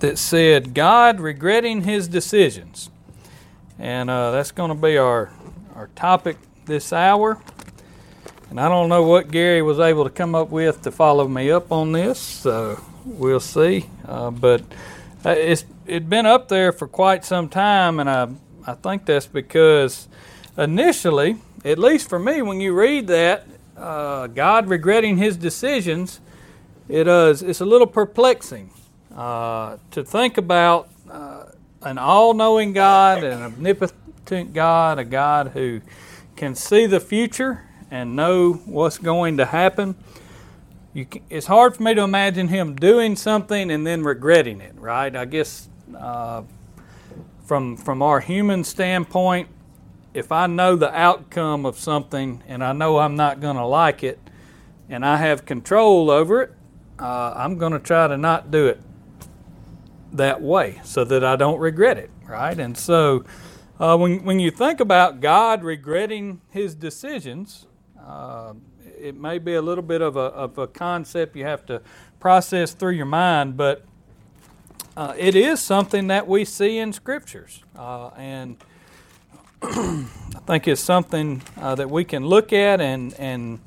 that said, God regretting his decisions. And uh, that's going to be our, our topic this hour. And I don't know what Gary was able to come up with to follow me up on this, so we'll see. Uh, but uh, it's it'd been up there for quite some time, and I I think that's because initially, at least for me, when you read that, uh, God regretting His decisions, it is it's a little perplexing uh, to think about uh, an all-knowing God, an omnipotent God, a God who can see the future and know what's going to happen. Can, it's hard for me to imagine him doing something and then regretting it, right? I guess uh, from from our human standpoint, if I know the outcome of something and I know I'm not going to like it, and I have control over it, uh, I'm going to try to not do it that way so that I don't regret it, right? And so uh, when, when you think about God regretting his decisions, uh, it may be a little bit of a, of a concept you have to process through your mind, but uh, it is something that we see in scriptures. Uh, and I think it's something uh, that we can look at and, and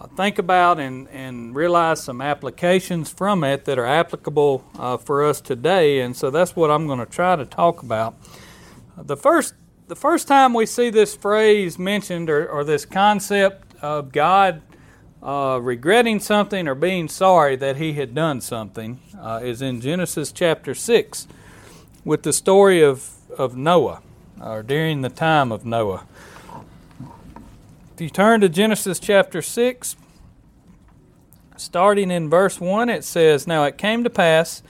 uh, think about and, and realize some applications from it that are applicable uh, for us today. And so that's what I'm going to try to talk about. The first, the first time we see this phrase mentioned or, or this concept of God uh, regretting something or being sorry that he had done something uh, is in Genesis chapter 6 with the story of, of Noah, or during the time of Noah. If you turn to Genesis chapter 6, starting in verse 1, it says, Now it came to pass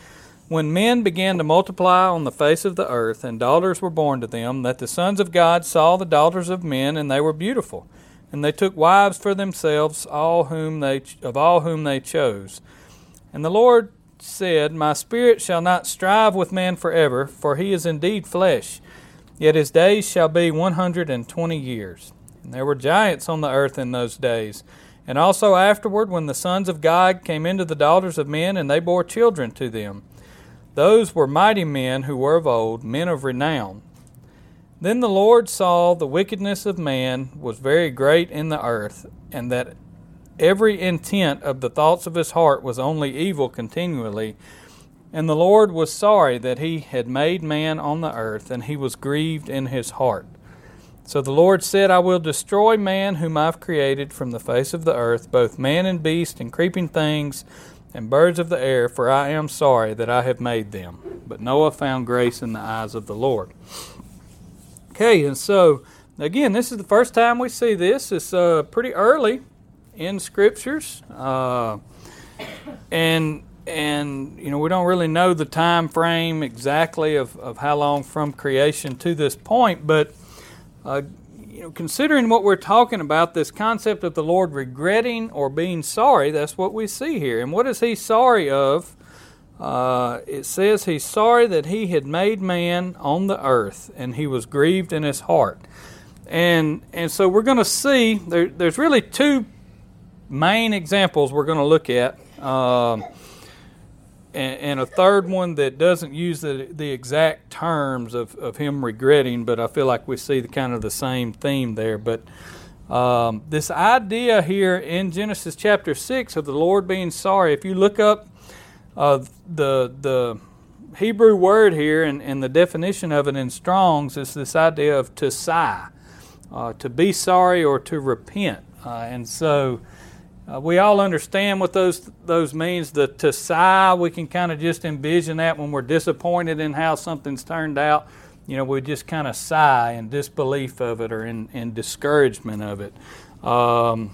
when men began to multiply on the face of the earth, and daughters were born to them, that the sons of God saw the daughters of men, and they were beautiful. And they took wives for themselves, all whom they of all whom they chose. And the Lord said, My spirit shall not strive with man forever, for he is indeed flesh. Yet his days shall be one hundred and twenty years. And there were giants on the earth in those days. And also afterward, when the sons of God came into the daughters of men, and they bore children to them. Those were mighty men who were of old, men of renown. Then the Lord saw the wickedness of man was very great in the earth, and that every intent of the thoughts of his heart was only evil continually. And the Lord was sorry that he had made man on the earth, and he was grieved in his heart. So the Lord said, I will destroy man whom I've created from the face of the earth, both man and beast, and creeping things, and birds of the air, for I am sorry that I have made them. But Noah found grace in the eyes of the Lord. Okay, and so again, this is the first time we see this. It's uh, pretty early in scriptures, uh, and and you know we don't really know the time frame exactly of, of how long from creation to this point, but uh, you know, considering what we're talking about, this concept of the Lord regretting or being sorry, that's what we see here. And what is He sorry of? Uh, it says He's sorry that He had made man on the earth, and He was grieved in His heart. And and so we're going to see there, there's really two main examples we're going to look at. Um, and, and, a third one that doesn't use the, the exact terms of, of him regretting, but I feel like we see the kind of the same theme there. But um, this idea here in Genesis chapter six of the Lord being sorry, if you look up uh, the the Hebrew word here and, and the definition of it in Strong's is this idea of to sigh, uh, to be sorry or to repent, uh, and so. Uh, we all understand what those those means. The to sigh, we can kind of just envision that when we're disappointed in how something's turned out. You know, we just kind of sigh in disbelief of it or in, in discouragement of it. Um,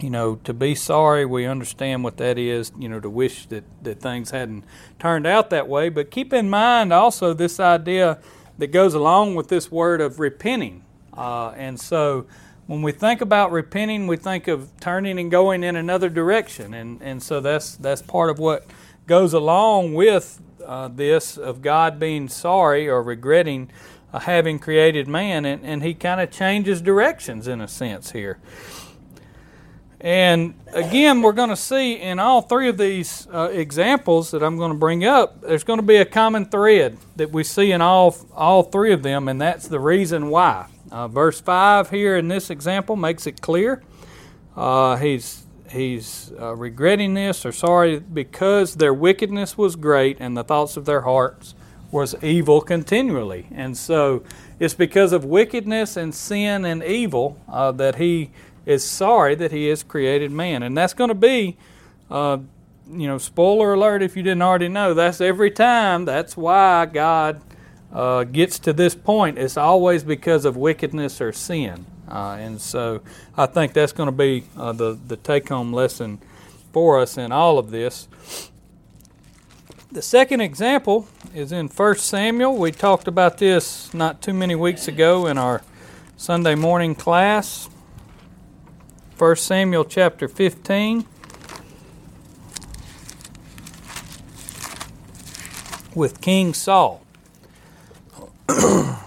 you know, to be sorry, we understand what that is. You know, to wish that that things hadn't turned out that way. But keep in mind also this idea that goes along with this word of repenting, uh, and so when we think about repenting, we think of turning and going in another direction, and and so that's that's part of what goes along with uh, this of God being sorry or regretting uh, having created man, and, and He kind of changes directions in a sense here. And again, we're going to see in all three of these uh, examples that I'm going to bring up, there's going to be a common thread that we see in all all three of them, and that's the reason why. Uh, verse five here in this example makes it clear. Uh, he's he's uh, regretting this or sorry because their wickedness was great and the thoughts of their hearts was evil continually, and so it's because of wickedness and sin and evil uh, that he is sorry that he has created man. And that's going to be, uh, you know, spoiler alert if you didn't already know, that's every time. That's why God uh, gets to this point. It's always because of wickedness or sin. Uh, and so I think that's going to be uh, the, the take home lesson for us in all of this. The second example is in 1 Samuel. We talked about this not too many weeks ago in our Sunday morning class. 1 Samuel chapter 15. With King Saul.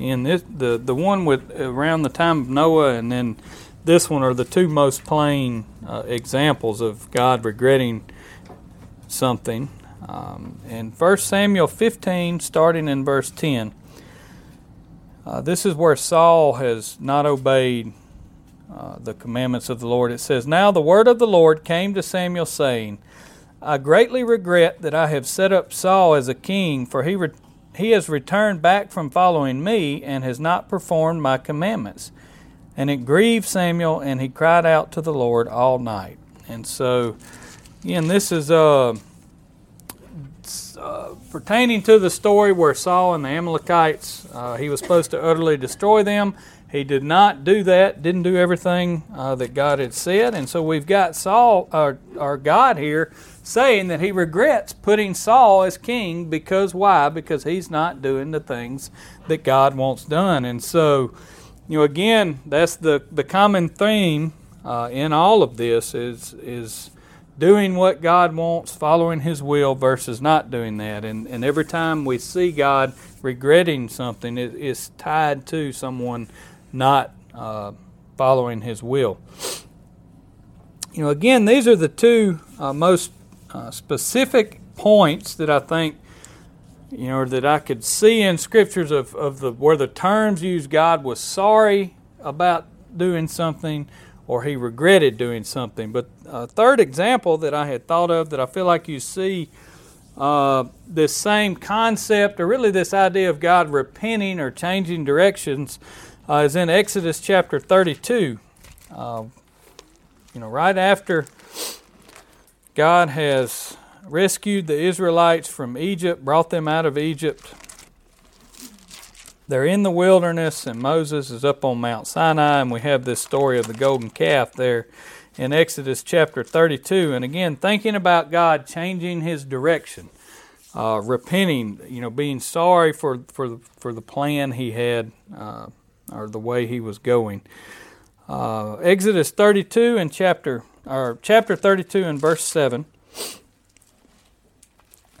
and this the the one with around the time of Noah and then this one are the two most plain uh, examples of God regretting something. Um, in 1 Samuel 15, starting in verse 10, uh, this is where Saul has not obeyed uh, the commandments of the Lord. It says, Now the word of the Lord came to Samuel, saying, I greatly regret that I have set up Saul as a king, for he, re- he has returned back from following me and has not performed my commandments. And it grieved Samuel, and he cried out to the Lord all night. And so, again, this is. Uh, uh, pertaining to the story where Saul and the Amalekites, uh, he was supposed to utterly destroy them. He did not do that, didn't do everything uh, that God had said. And so we've got Saul, our, our God here, saying that he regrets putting Saul as king because why? Because he's not doing the things that God wants done. And so, you know, again, that's the, the common theme uh, in all of this is, is doing what God wants, following His will versus not doing that. And, and every time we see God regretting something, it, it's tied to someone not uh, following His will. You know, again, these are the two uh, most uh, specific points that I think, you know, that I could see in scriptures of, of the where the terms used God was sorry about doing something or he regretted doing something. But a third example that I had thought of that I feel like you see uh, this same concept, or really this idea of God repenting or changing directions, uh, is in Exodus chapter 32. Uh, you know, right after God has rescued the Israelites from Egypt, brought them out of Egypt, they're in the wilderness, and Moses is up on Mount Sinai, and we have this story of the golden calf there in Exodus chapter 32. And again, thinking about God changing his direction, uh, repenting, you know, being sorry for, for, for the plan he had uh, or the way he was going. Uh, Exodus 32 and chapter or chapter 32 and verse 7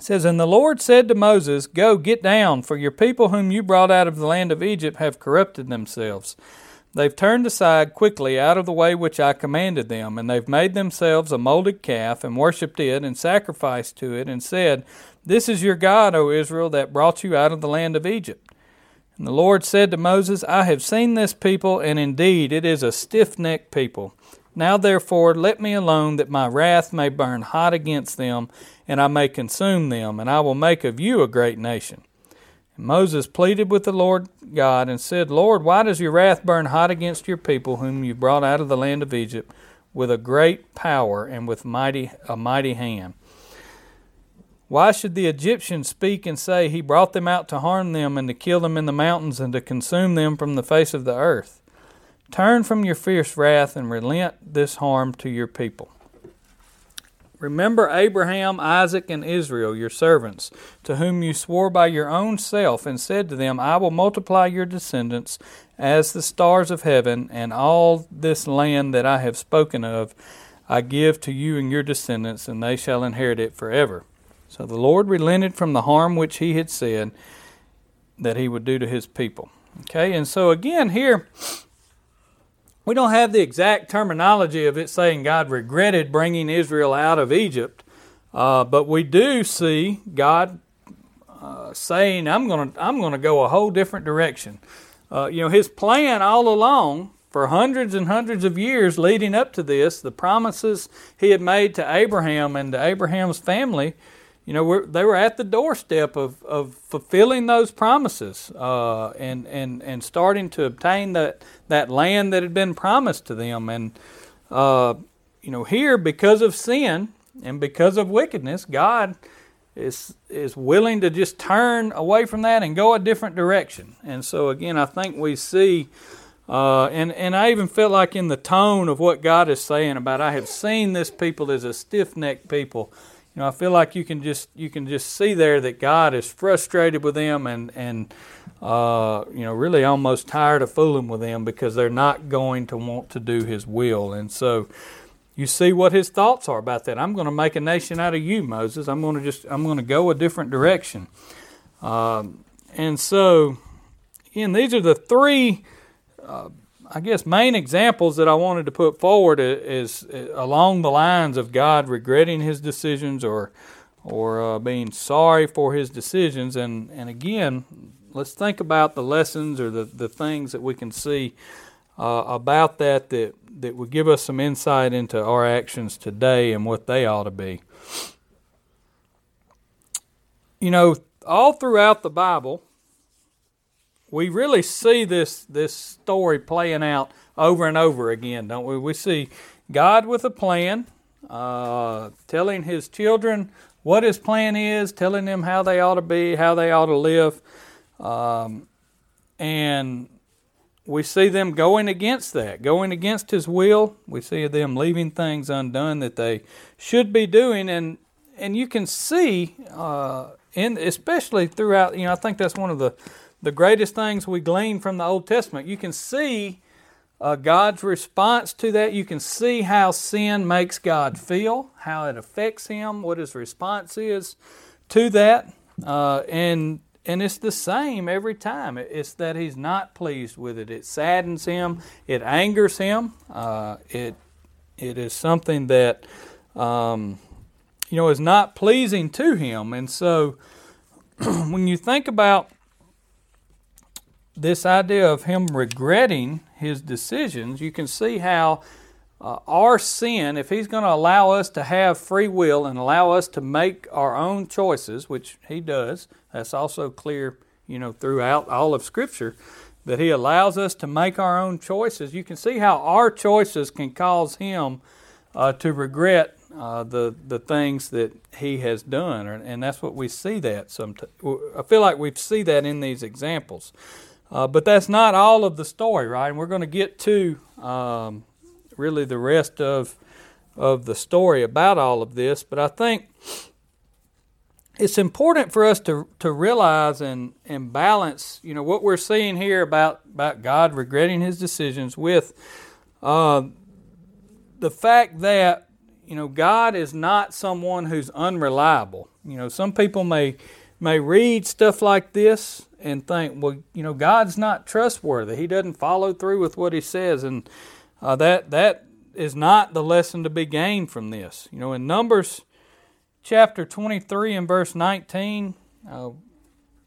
it says, And the Lord said to Moses, Go, get down, for your people whom you brought out of the land of Egypt have corrupted themselves. They've turned aside quickly out of the way which I commanded them, and they've made themselves a molded calf, and worshipped it, and sacrificed to it, and said, This is your God, O Israel, that brought you out of the land of Egypt. And the Lord said to Moses, I have seen this people, and indeed it is a stiff necked people. Now therefore let me alone, that my wrath may burn hot against them, and I may consume them, and I will make of you a great nation. And Moses pleaded with the Lord God and said, Lord, why does your wrath burn hot against your people, whom you brought out of the land of Egypt, with a great power and with mighty a mighty hand? Why should the Egyptians speak and say, He brought them out to harm them and to kill them in the mountains and to consume them from the face of the earth? Turn from your fierce wrath and relent this harm to your people. Remember Abraham, Isaac, and Israel, your servants, to whom you swore by your own self, and said to them, I will multiply your descendants as the stars of heaven, and all this land that I have spoken of I give to you and your descendants, and they shall inherit it forever. So the Lord relented from the harm which he had said that he would do to his people. Okay, and so again here, we don't have the exact terminology of it saying God regretted bringing Israel out of Egypt, uh, but we do see God uh, saying, "I'm going to I'm going to go a whole different direction." Uh, you know, His plan all along for hundreds and hundreds of years leading up to this, the promises He had made to Abraham and to Abraham's family you know, they were at the doorstep of, of fulfilling those promises uh, and, and, and starting to obtain that, that land that had been promised to them. And, uh, you know, here, because of sin and because of wickedness, God is, is willing to just turn away from that and go a different direction. And so, again, I think we see. Uh, and, and I even feel like in the tone of what God is saying about, I have seen this people as a stiff necked people you know, I feel like you can just you can just see there that God is frustrated with them and and uh, you know really almost tired of fooling with them because they're not going to want to do His will, and so you see what His thoughts are about that. I'm going to make a nation out of you, Moses. I'm going to just I'm going to go a different direction, um, and so again, these are the three. Uh, I guess main examples that I wanted to put forward is, is along the lines of God regretting His decisions or or uh, being sorry for His decisions, and and again, let's think about the lessons or the, the things that we can see uh, about that that that would give us some insight into our actions today and what they ought to be. You know, all throughout the Bible we really see this this story playing out over and over again, don't we? We see God with a plan, uh, telling His children what His plan is, telling them how they ought to be, how they ought to live, um, and we see them going against that, going against His will. We see them leaving things undone that they should be doing, and and you can see, uh, in especially throughout. You know, I think that's one of the the greatest things we glean from the Old Testament. You can see uh, God's response to that. You can see how sin makes God feel, how it affects him, what his response is to that. Uh, and and it's the same every time. It's that he's not pleased with it. It saddens him. It angers him. Uh, it it is something that um, you know is not pleasing to him. And so when you think about this idea of him regretting his decisions, you can see how uh, our sin, if he's going to allow us to have free will and allow us to make our own choices, which he does, that's also clear, you know, throughout all of Scripture, that he allows us to make our own choices. You can see how our choices can cause him uh, to regret uh, the the things that he has done, and that's what we see that. sometimes. I feel like we see that in these examples. Uh, but that's not all of the story, right? And we're going to get to um, really the rest of of the story about all of this. But I think it's important for us to to realize and and balance, you know, what we're seeing here about about God regretting His decisions with uh, the fact that you know God is not someone who's unreliable. You know, some people may may read stuff like this and think, well, you know, God's not trustworthy. He doesn't follow through with what He says, and uh, that that is not the lesson to be gained from this. You know, in Numbers chapter 23 and verse 19, uh,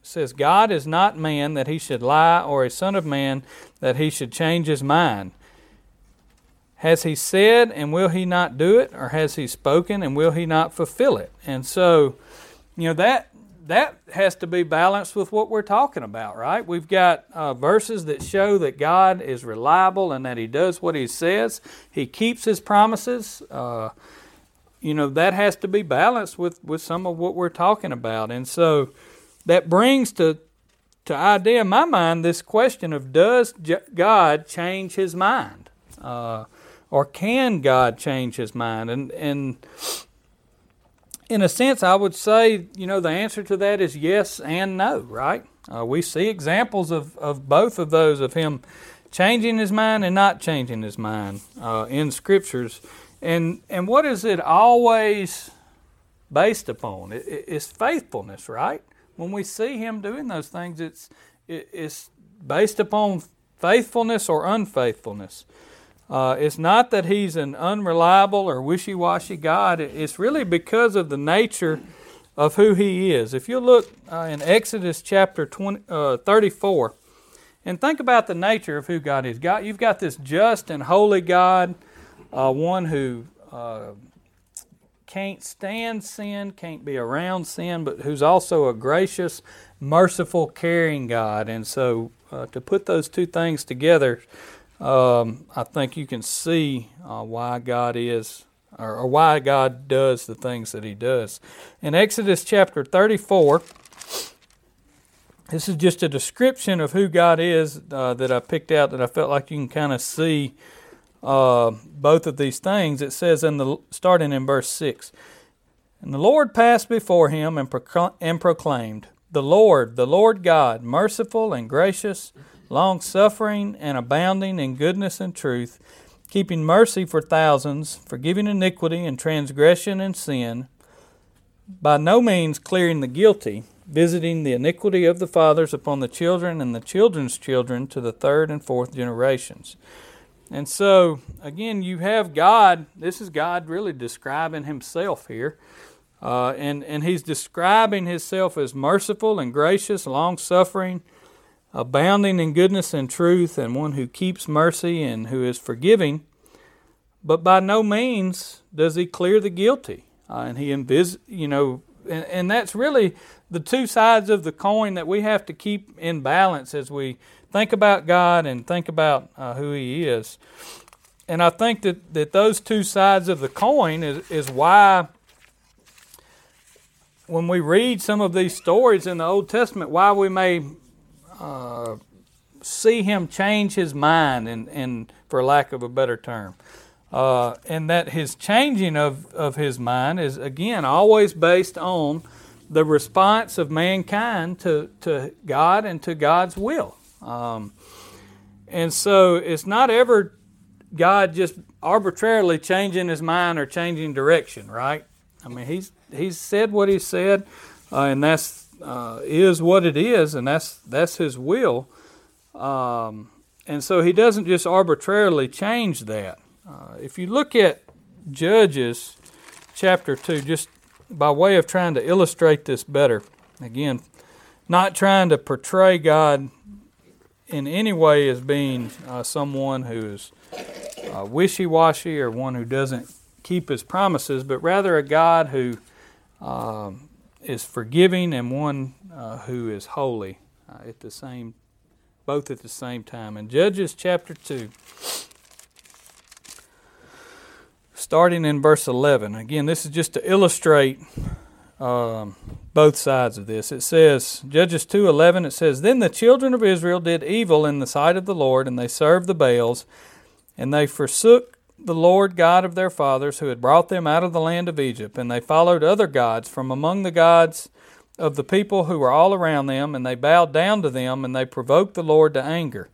says, God is not man that he should lie, or a son of man that he should change his mind. Has he said, and will he not do it? Or has he spoken, and will he not fulfill it? And so, you know, that that has to be balanced with what we're talking about, right? We've got uh, verses that show that God is reliable and that He does what He says. He keeps His promises. Uh, you know that has to be balanced with with some of what we're talking about, and so that brings to to idea in my mind this question of does God change His mind, uh, or can God change His mind? And and in a sense, I would say, you know, the answer to that is yes and no, right? Uh, we see examples of, of both of those, of him changing his mind and not changing his mind uh, in scriptures. And, and what is it always based upon? It, it's faithfulness, right? When we see him doing those things, it's, it, it's based upon faithfulness or unfaithfulness. Uh, it's not that he's an unreliable or wishy washy God, it's really because of the nature of who he is. If you look uh, in Exodus chapter 20, uh, 34 and think about the nature of who God is, God, you've got this just and holy God, uh, one who uh, can't stand sin, can't be around sin, but who's also a gracious, merciful, caring God. And so uh, to put those two things together, um, I think you can see uh, why God is, or, or, why God does the things that He does. In Exodus chapter 34, this is just a description of who God is uh, that I picked out that I felt like you can kind of see uh, both of these things. It says in the starting in verse six, and the Lord passed before him and, and proclaimed, "The Lord, the Lord God, merciful and gracious." Long suffering and abounding in goodness and truth, keeping mercy for thousands, forgiving iniquity and transgression and sin, by no means clearing the guilty, visiting the iniquity of the fathers upon the children and the children's children to the third and fourth generations. And so, again, you have God, this is God really describing himself here. Uh, and, and he's describing himself as merciful and gracious, long suffering, abounding in goodness and truth, and one who keeps mercy and who is forgiving. But by no means does he clear the guilty. Uh, and he envis- you know, and, and that's really the two sides of the coin that we have to keep in balance as we think about God and think about uh, who He is. And I think that, that those two sides of the coin is, is why when we read some of these stories in the Old Testament, why we may see him change his mind, and, and for lack of a better term. Uh, and that his changing of, of his mind is, again, always based on the response of mankind to, to God and to God's will. Um, and so it's not ever God just arbitrarily changing his mind or changing direction, right? I mean, he's, he's said what he said, uh, and that's uh, is what it is, and that's that's His will. Um, and so He doesn't just arbitrarily change that. Uh, if you look at Judges chapter two, just by way of trying to illustrate this better, again, not trying to portray God in any way as being uh, someone who is uh, wishy-washy or one who doesn't keep His promises, but rather a God who um, is forgiving and one uh, who is holy uh, at the same both at the same time. In Judges chapter 2 starting in verse 11. Again, this is just to illustrate um, both sides of this. It says Judges 2:11 it says then the children of Israel did evil in the sight of the Lord and they served the Baals and they forsook the Lord God of their fathers, who had brought them out of the land of Egypt, and they followed other gods from among the gods of the people who were all around them, and they bowed down to them, and they provoked the Lord to anger.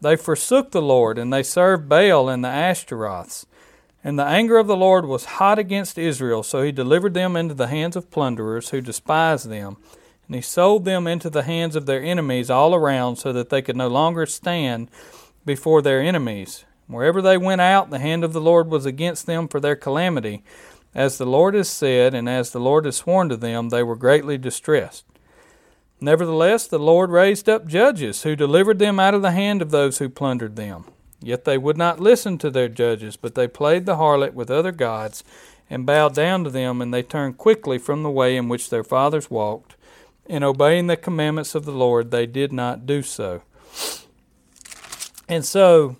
They forsook the Lord, and they served Baal and the Ashtaroths. And the anger of the Lord was hot against Israel, so he delivered them into the hands of plunderers who despised them. And he sold them into the hands of their enemies all around, so that they could no longer stand before their enemies. Wherever they went out, the hand of the Lord was against them for their calamity. As the Lord has said, and as the Lord has sworn to them, they were greatly distressed. Nevertheless, the Lord raised up judges who delivered them out of the hand of those who plundered them. Yet they would not listen to their judges, but they played the harlot with other gods and bowed down to them, and they turned quickly from the way in which their fathers walked. In obeying the commandments of the Lord, they did not do so. And so,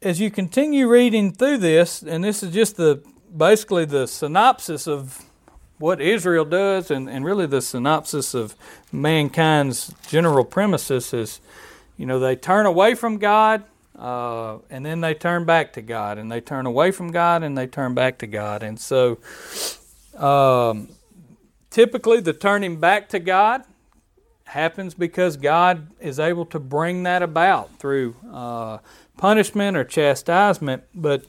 as you continue reading through this, and this is just the basically the synopsis of what Israel does, and, and really the synopsis of mankind's general premises is, you know, they turn away from God, uh, and then they turn back to God, and they turn away from God, and they turn back to God, and so um, typically the turning back to God happens because God is able to bring that about through uh, punishment or chastisement. But,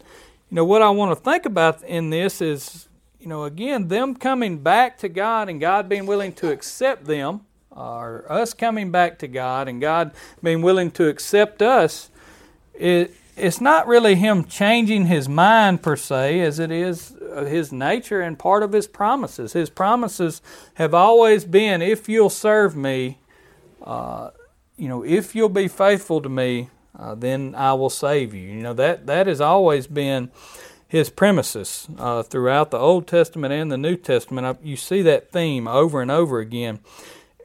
you know, what I want to think about in this is, you know, again, them coming back to God and God being willing to accept them, or us coming back to God and God being willing to accept us, it it's not really him changing his mind per se, as it is uh, his nature and part of his promises. His promises have always been, if you'll serve me, uh, you know, if you'll be faithful to me, uh, then I will save you. You know that that has always been his premises uh, throughout the Old Testament and the New Testament. You see that theme over and over again.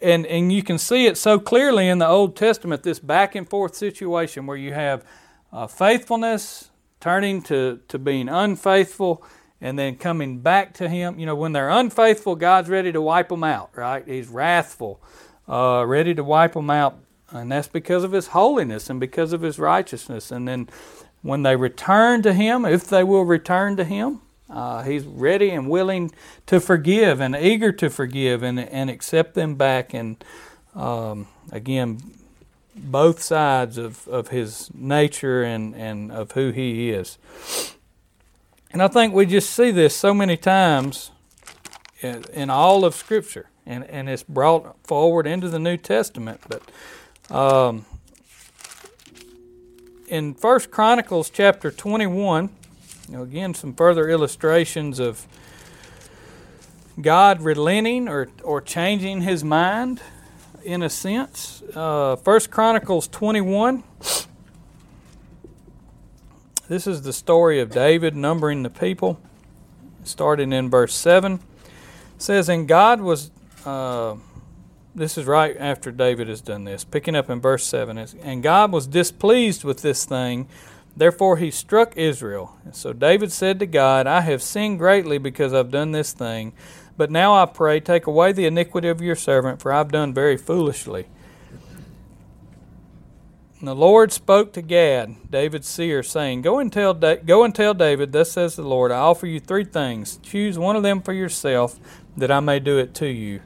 And, and you can see it so clearly in the Old Testament, this back and forth situation where you have uh, faithfulness turning to, to being unfaithful and then coming back to Him. You know, when they're unfaithful, God's ready to wipe them out, right? He's wrathful, uh, ready to wipe them out. And that's because of His holiness and because of His righteousness. And then when they return to Him, if they will return to Him, uh, He's ready and willing to forgive and eager to forgive and, and accept them back. And um, again, both sides of, of His nature and, and of who He is. And I think we just see this so many times in, in all of Scripture, and, and it's brought forward into the New Testament. But um, in First Chronicles chapter 21, you know, again, some further illustrations of God relenting or, or changing his mind in a sense. Uh, First Chronicles 21. This is the story of David numbering the people, starting in verse 7. It says, And God was. Uh, this is right after David has done this. Picking up in verse 7. And God was displeased with this thing, therefore he struck Israel. And so David said to God, I have sinned greatly because I've done this thing. But now I pray, take away the iniquity of your servant, for I've done very foolishly. And the Lord spoke to Gad, David's seer, saying, Go and tell da- go and tell David, thus says the Lord, I offer you three things. Choose one of them for yourself, that I may do it to you.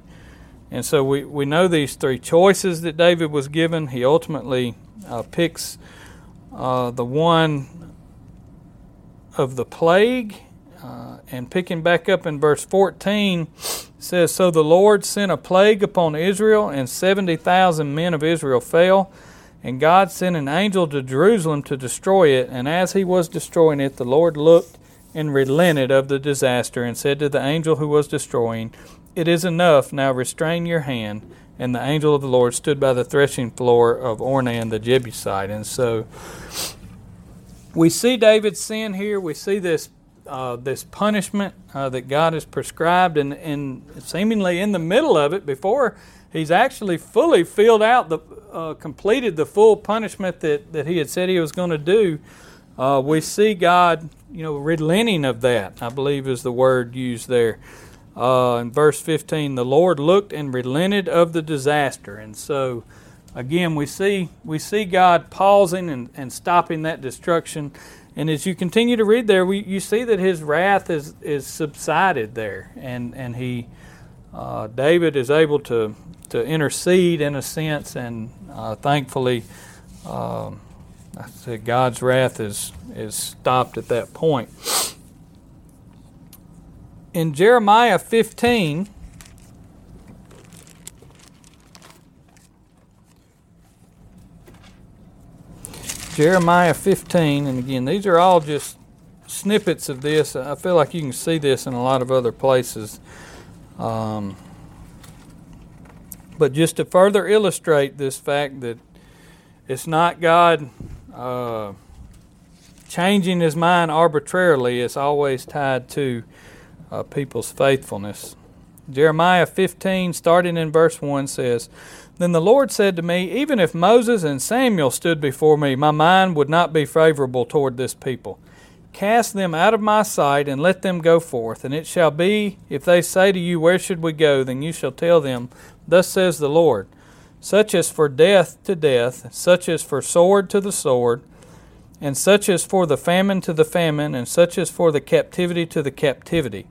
And so we, we know these three choices that David was given. He ultimately uh, picks uh, the one of the plague. Uh, and picking back up in verse 14, says, So the Lord sent a plague upon Israel, and 70,000 men of Israel fell. And God sent an angel to Jerusalem to destroy it. And as he was destroying it, the Lord looked and relented of the disaster, and said to the angel who was destroying, it is enough. Now restrain your hand. And the angel of the Lord stood by the threshing floor of Ornan the Jebusite. And so we see David's sin here. We see this uh, this punishment uh, that God has prescribed, and, and seemingly in the middle of it, before he's actually fully filled out the uh, completed the full punishment that, that he had said he was going to do. Uh, we see God, you know, relenting of that. I believe is the word used there. Uh, in verse 15, the Lord looked and relented of the disaster. And so, again, we see we see God pausing and, and stopping that destruction. And as you continue to read there, we, you see that His wrath is is subsided there, and and He uh, David is able to to intercede in a sense, and uh, thankfully, um, said God's wrath is is stopped at that point in Jeremiah 15, Jeremiah 15, and again, these are all just snippets of this. I feel like you can see this in a lot of other places. Um, but just to further illustrate this fact that it's not God uh, changing his mind arbitrarily, it's always tied to uh, people's faithfulness. Jeremiah 15, starting in verse 1, says, Then the Lord said to me, Even if Moses and Samuel stood before me, my mind would not be favorable toward this people. Cast them out of my sight and let them go forth. And it shall be, if they say to you, Where should we go? then you shall tell them, Thus says the Lord, Such as for death to death, such as for sword to the sword, and such as for the famine to the famine, and such as for the captivity to the captivity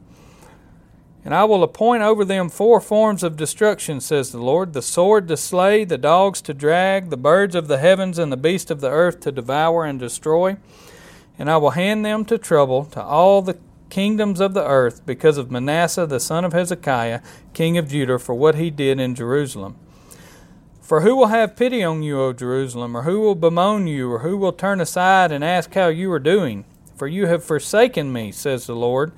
and I will appoint over them four forms of destruction, says the Lord the sword to slay, the dogs to drag, the birds of the heavens, and the beasts of the earth to devour and destroy. And I will hand them to trouble to all the kingdoms of the earth because of Manasseh the son of Hezekiah, king of Judah, for what he did in Jerusalem. For who will have pity on you, O Jerusalem, or who will bemoan you, or who will turn aside and ask how you are doing? For you have forsaken me, says the Lord.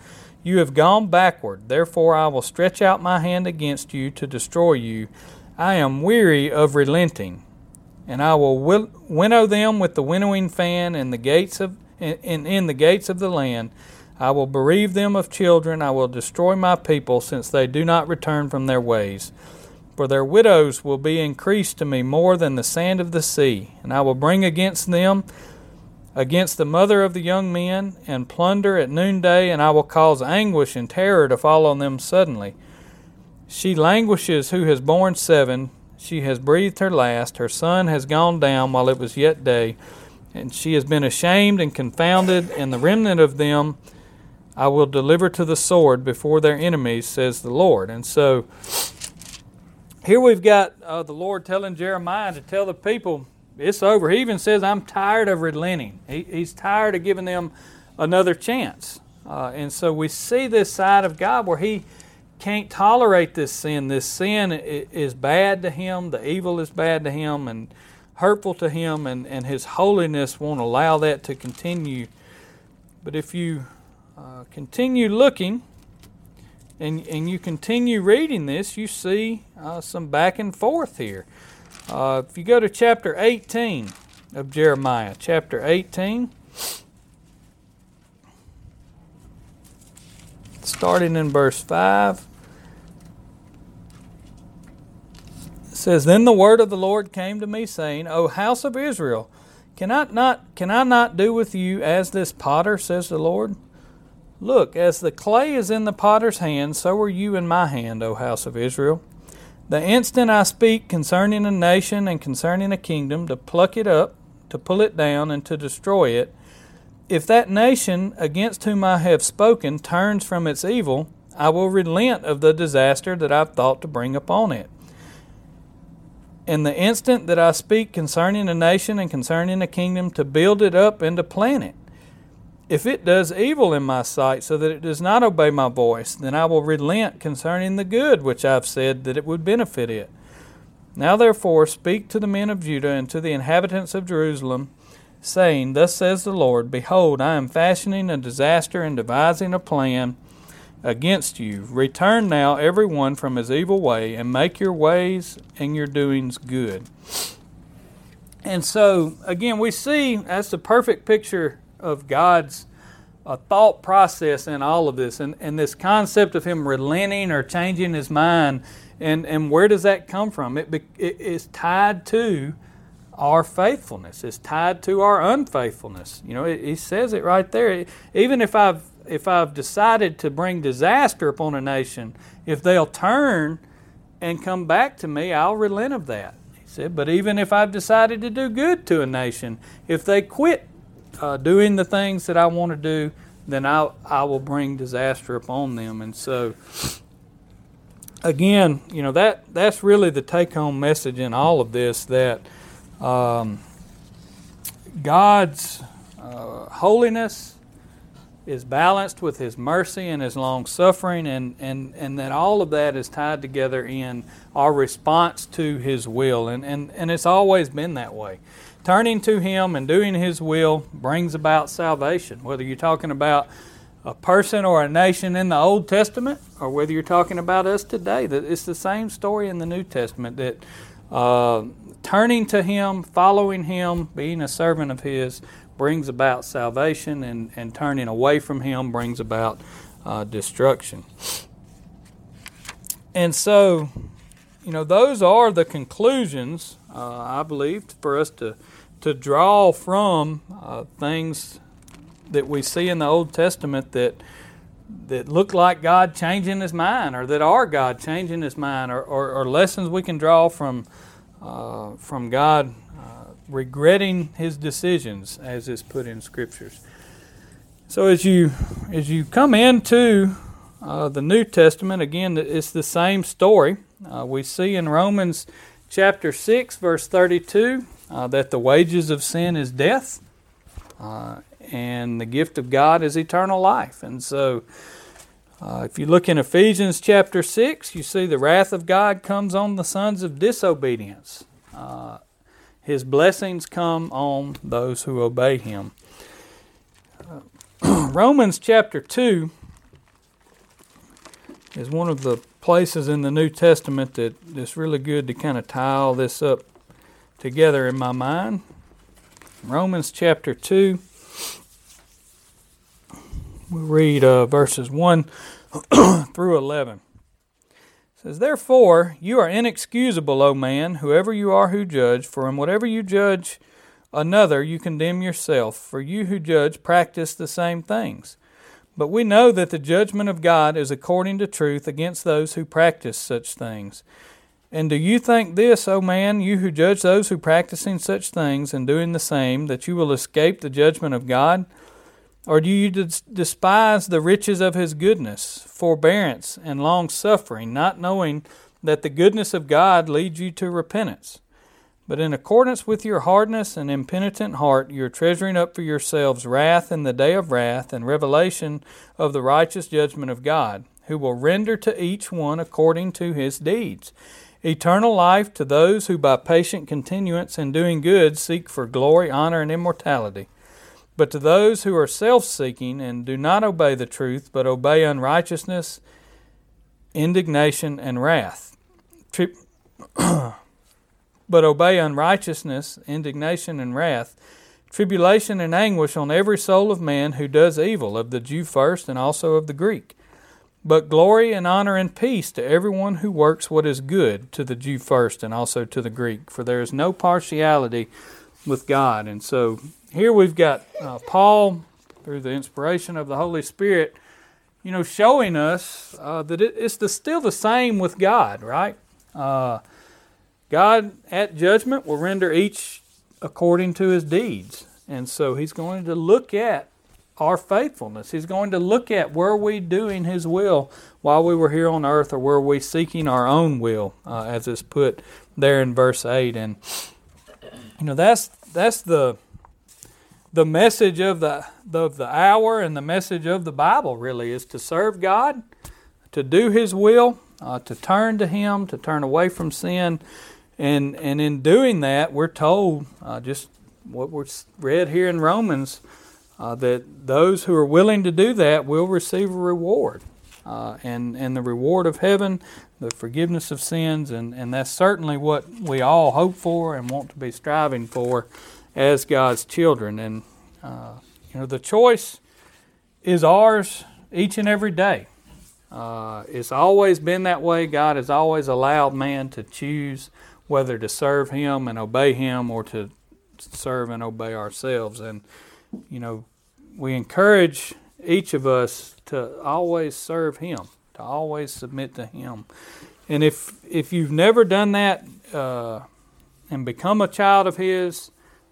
You have gone backward. Therefore I will stretch out my hand against you to destroy you. I am weary of relenting. And I will winnow them with the winnowing fan in the gates of in, in the gates of the land. I will bereave them of children. I will destroy my people, since they do not return from their ways. For their widows will be increased to me more than the sand of the sea, and I will bring against them against the mother of the young men, and plunder at noonday, and I will cause anguish and terror to fall on them suddenly. She languishes who has borne seven, she has breathed her last, her sun has gone down while it was yet day, and she has been ashamed and confounded, and the remnant of them I will deliver to the sword before their enemies, says the Lord. And so here we've got uh, the Lord telling Jeremiah to tell the people it's over. He even says, I'm tired of relenting. He, he's tired of giving them another chance. Uh, and so we see this side of God where He can't tolerate this sin. This sin is bad to Him, the evil is bad to Him, and hurtful to Him, and, and His holiness won't allow that to continue. But if you uh, continue looking, and, and you continue reading this, you see uh, some back and forth here. Uh, if you go to chapter 18 of Jeremiah, chapter 18, starting in verse 5, it says, Then the word of the Lord came to me, saying, O house of Israel, can I not, can I not do with you as this potter, says the Lord? Look, as the clay is in the potter's hand, so are you in my hand, O house of Israel. The instant I speak concerning a nation and concerning a kingdom, to pluck it up, to pull it down, and to destroy it, if that nation against whom I have spoken turns from its evil, I will relent of the disaster that I've thought to bring upon it. In the instant that I speak concerning a nation and concerning a kingdom, to build it up and to plant it, if it does evil in my sight, so that it does not obey my voice, then I will relent concerning the good which I have said that it would benefit it. Now therefore speak to the men of Judah and to the inhabitants of Jerusalem, saying, Thus says the Lord, Behold, I am fashioning a disaster and devising a plan against you. Return now every one from his evil way, and make your ways and your doings good. And so, again, we see that's the perfect picture of God's uh, thought process in all of this, and, and this concept of Him relenting or changing His mind, and, and where does that come from? It, it is tied to our faithfulness. It's tied to our unfaithfulness. You know, it, He says it right there. Even if I've if I've decided to bring disaster upon a nation, if they'll turn and come back to me, I'll relent of that. He said, but even if I've decided to do good to a nation, if they quit uh, doing the things that I want to do, then I, I will bring disaster upon them. And so, again, you know, that, that's really the take home message in all of this that um, God's uh, holiness is balanced with His mercy and His long suffering, and, and, and that all of that is tied together in our response to His will. And, and, and it's always been that way turning to Him and doing His will brings about salvation. Whether you're talking about a person or a nation in the Old Testament, or whether you're talking about us today, that it's the same story in the New Testament that uh, turning to Him, following Him, being a servant of His brings about salvation, and, and turning away from Him brings about uh, destruction. And so, you know, those are the conclusions, uh, I believe, for us to to draw from uh, things that we see in the Old Testament that that look like God changing His mind, or that are God changing His mind, or, or, or lessons we can draw from uh, from God uh, regretting His decisions, as is put in Scriptures. So as you as you come into uh, the New Testament, again, it's the same story. Uh, we see in Romans chapter six, verse thirty-two uh, that the wages of sin is death, uh, and the gift of God is eternal life. And so, uh, if you look in Ephesians chapter 6, you see the wrath of God comes on the sons of disobedience. Uh, his blessings come on those who obey him. Uh, Romans chapter 2 is one of the places in the New Testament that it's really good to kind of tie all this up together in my mind. Romans chapter 2. We read uh, verses 1 through 11. It says, Therefore, you are inexcusable, O man, whoever you are who judge, for in whatever you judge another, you condemn yourself, for you who judge practice the same things. But we know that the judgment of God is according to truth against those who practice such things. And do you think this, O man, you who judge those who practicing such things and doing the same, that you will escape the judgment of God? Or do you despise the riches of his goodness, forbearance, and long suffering, not knowing that the goodness of God leads you to repentance? But in accordance with your hardness and impenitent heart, you are treasuring up for yourselves wrath in the day of wrath and revelation of the righteous judgment of God, who will render to each one according to his deeds. Eternal life to those who by patient continuance in doing good seek for glory, honor, and immortality but to those who are self seeking and do not obey the truth, but obey unrighteousness, indignation, and wrath. Tri- but obey unrighteousness, indignation, and wrath, tribulation and anguish on every soul of man who does evil, of the Jew first and also of the Greek. But glory and honor and peace to everyone who works what is good, to the Jew first and also to the Greek. For there is no partiality with God. And so here we've got uh, Paul, through the inspiration of the Holy Spirit, you know, showing us uh, that it, it's the, still the same with God, right? Uh, God at judgment will render each according to his deeds. And so he's going to look at our faithfulness. He's going to look at were we doing his will while we were here on earth or were we seeking our own will, uh, as is put there in verse 8. And, you know, that's, that's the the message of the, of the hour and the message of the Bible really is to serve God, to do His will, uh, to turn to Him, to turn away from sin. And, and in doing that, we're told, uh, just what we read here in Romans, uh, that those who are willing to do that will receive a reward. Uh, and, and the reward of heaven, the forgiveness of sins, and, and that's certainly what we all hope for and want to be striving for as God's children. And, uh, you know, the choice is ours each and every day. Uh, it's always been that way. God has always allowed man to choose whether to serve Him and obey Him or to serve and obey ourselves. And, you know, we encourage each of us to always serve Him, to always submit to Him. And if if you've never done that uh, and become a child of His,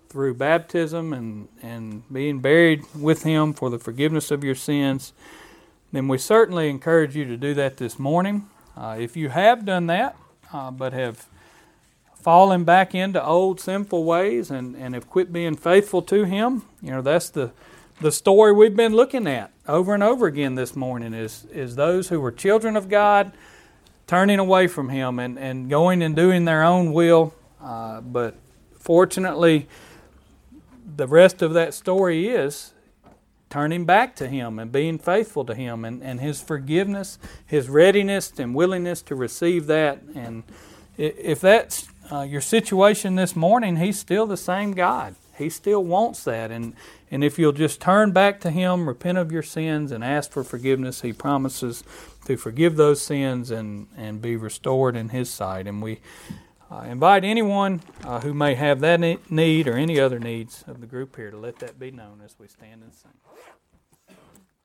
through baptism and, and being buried with Him for the forgiveness of your sins, then we certainly encourage you to do that this morning. Uh, if you have done that, uh, but have fallen back into old sinful ways and, and have quit being faithful to Him, you know, that's the, the story we've been looking at over and over again this morning is, is those who were children of God turning away from Him and, and going and doing their own will. Uh, but fortunately, the rest of that story is turning back to Him and being faithful to Him and, and His forgiveness, His readiness and willingness to receive that. And if that's uh, your situation this morning, He's still the same God. He still wants that. And, and if you'll just turn back to Him, repent of your sins, and ask for forgiveness, He promises to forgive those sins and, and be restored in His sight. And we uh, invite anyone uh, who may have that need or any other needs of the group here to let that be known as we stand and sing.